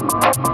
Thank.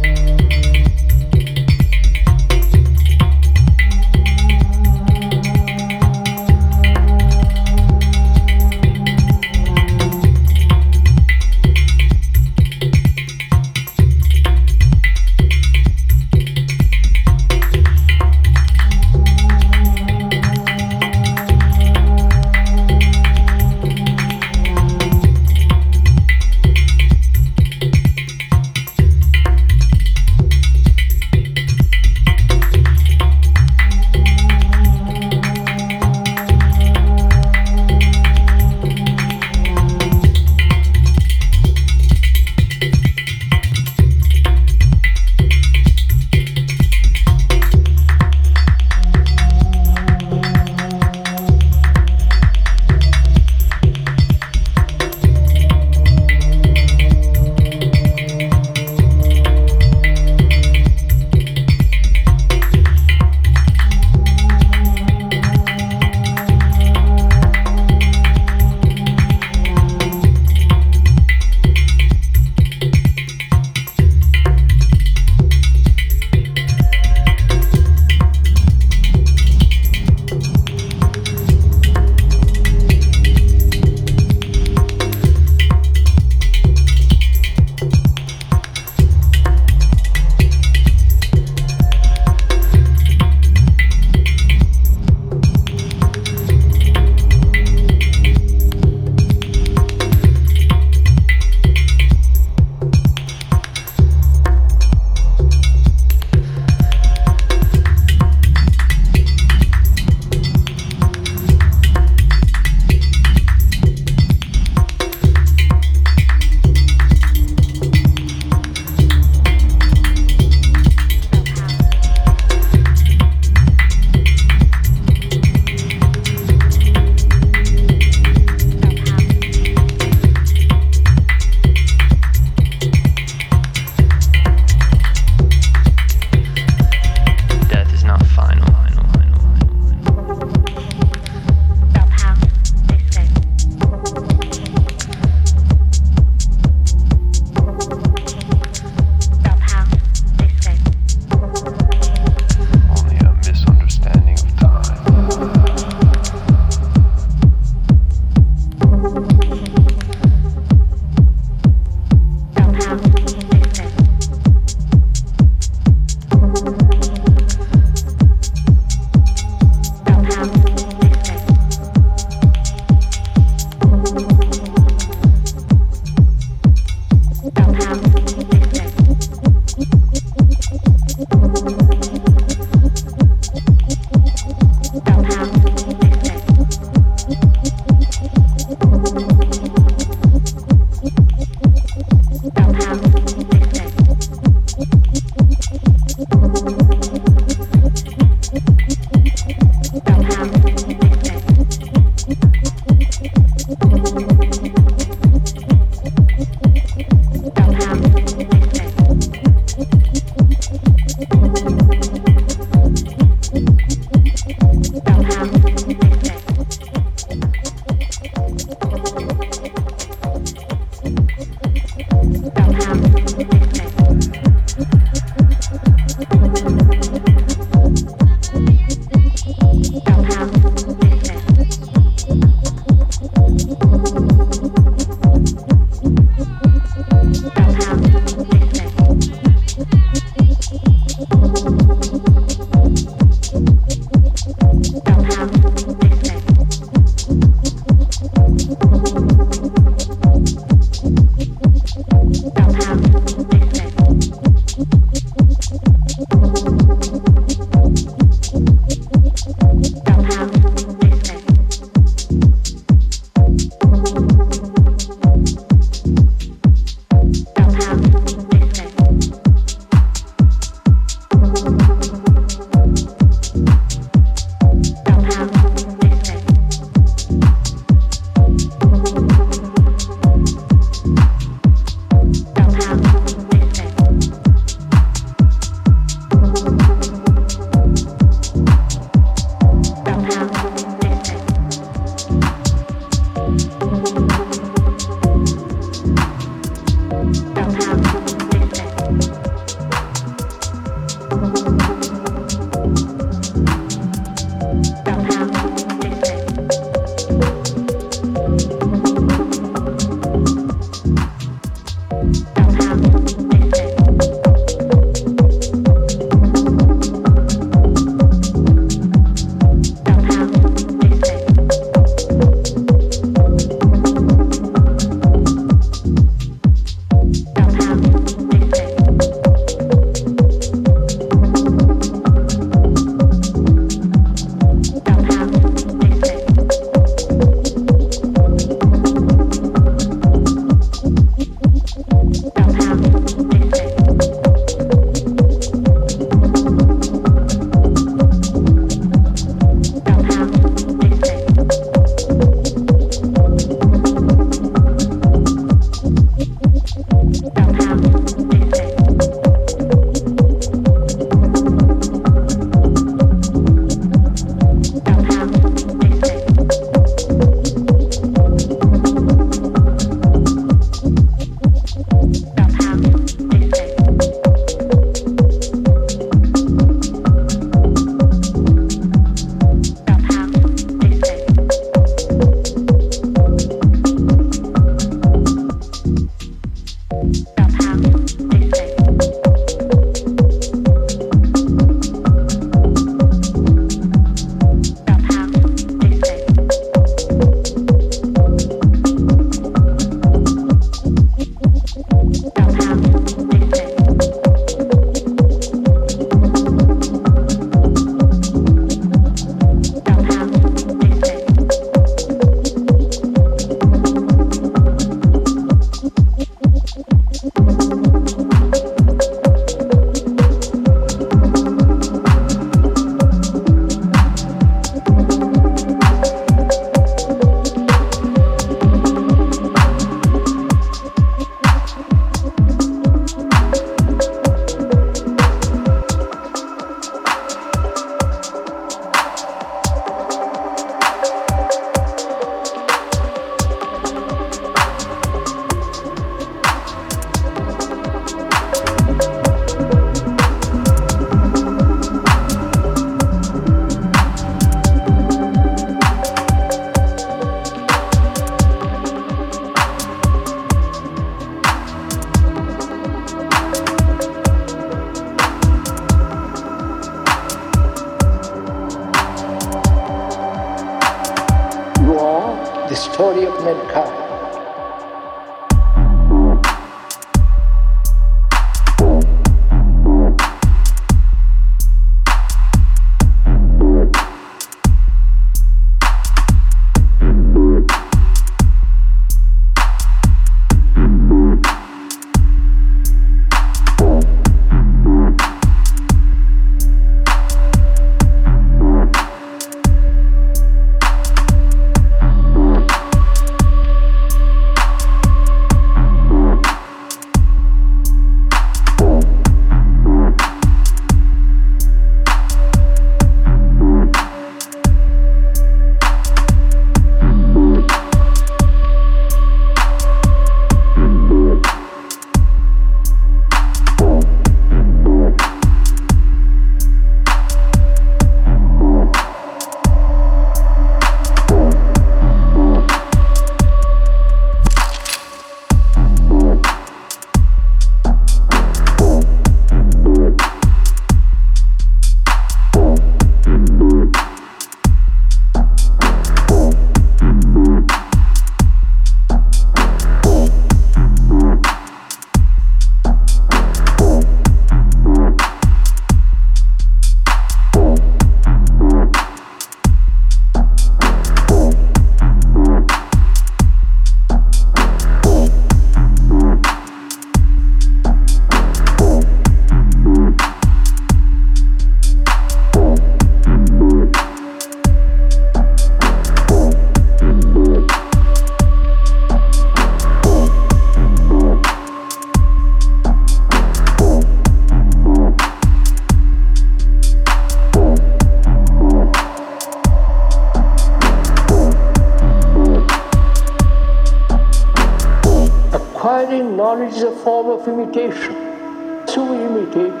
So we imitate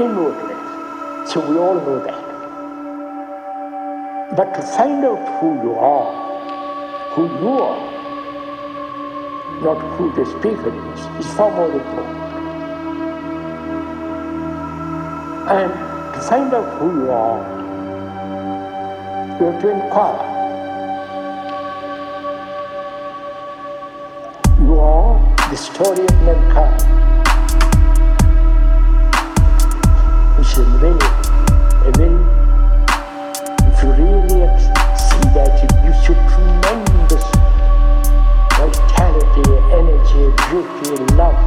inwardly. So we all know that. But to find out who you are, who you are, not who the speaker is, is far more important. And to find out who you are, you have to inquire. You are the story of mankind, which is really, a if you really see that, it gives tremendous vitality, energy, beauty, love.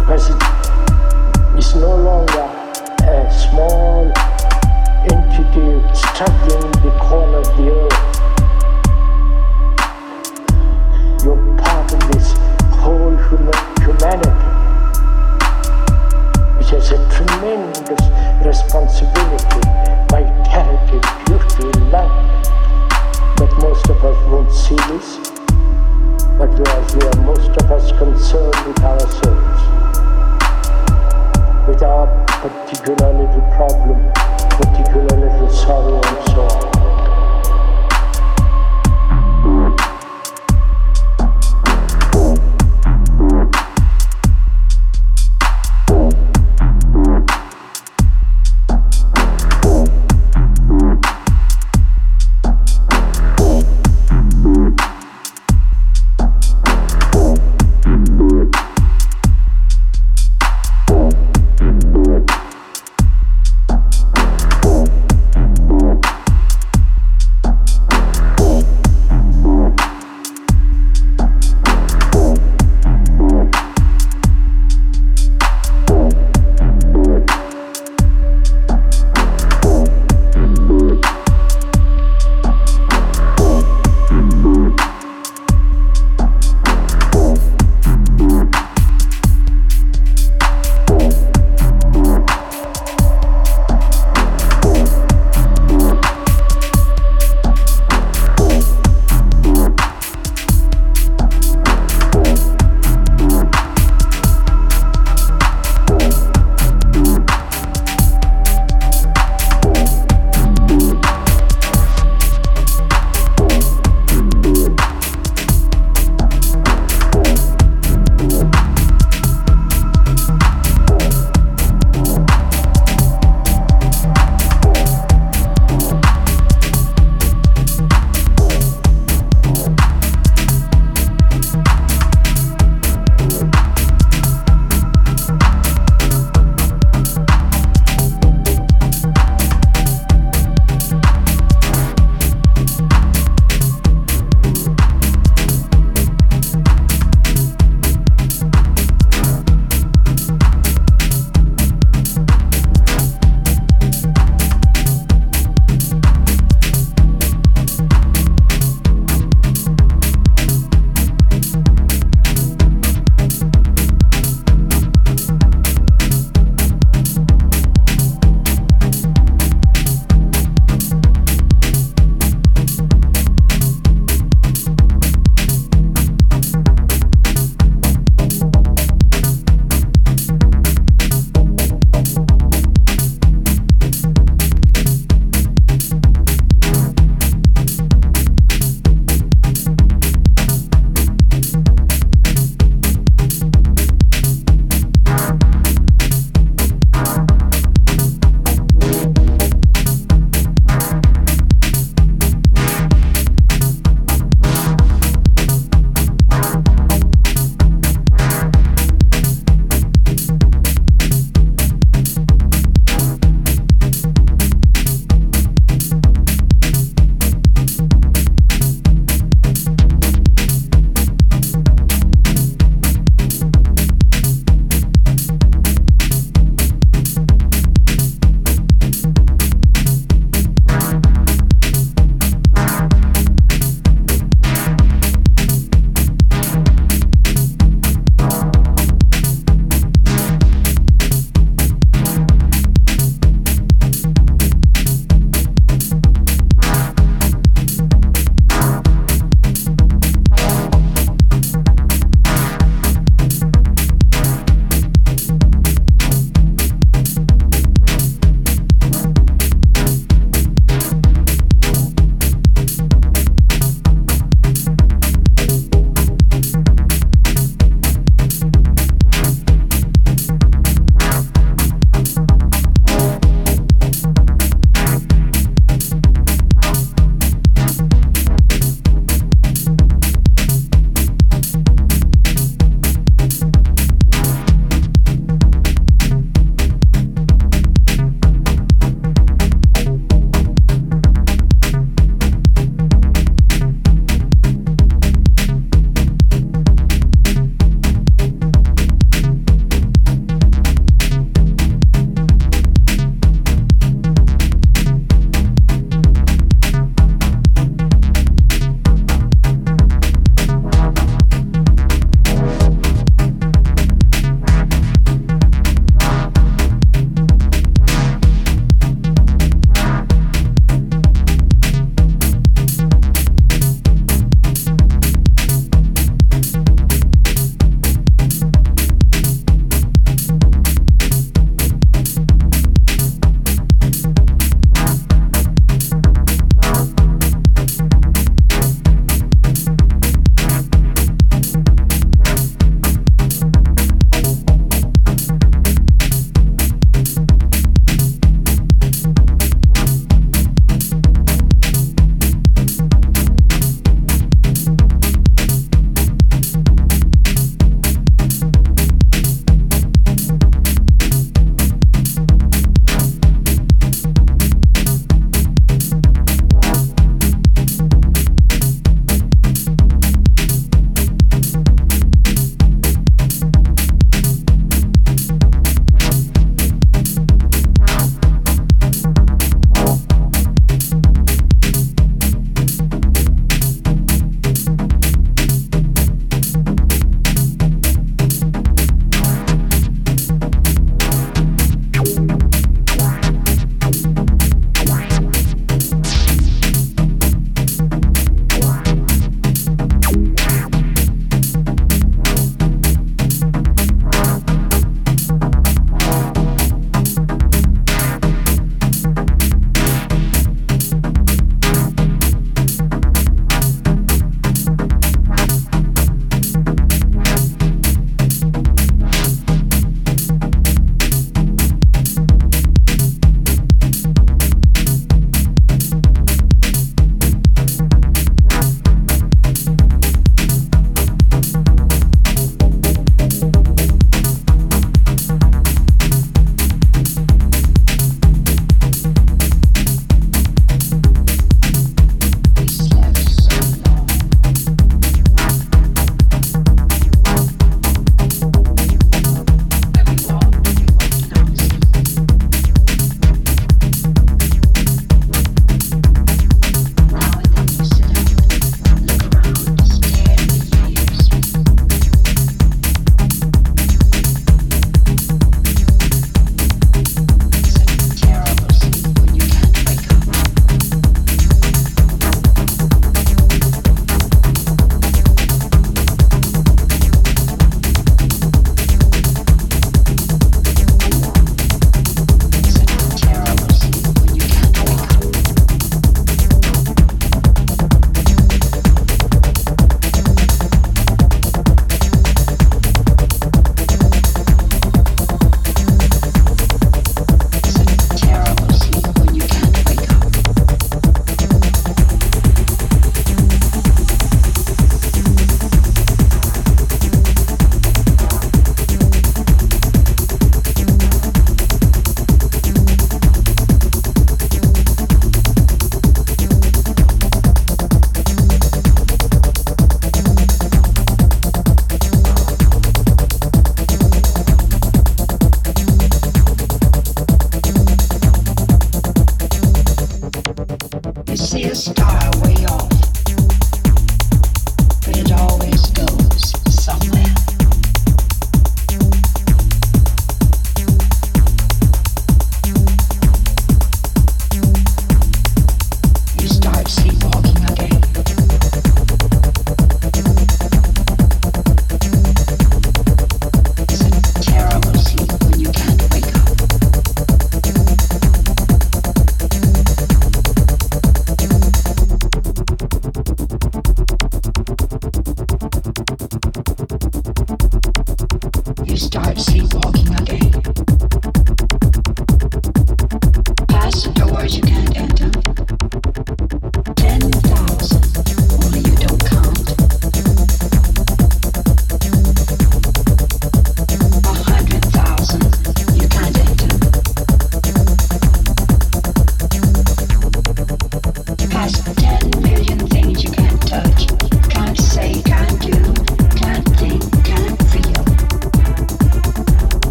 Because it is no longer a small entity struggling in the corner of the earth. humanity, which has a tremendous responsibility, vitality, beauty, love. But most of us won't see this, but whereas we are most of us concerned with ourselves, with our particular little problem, particular little sorrow and so on.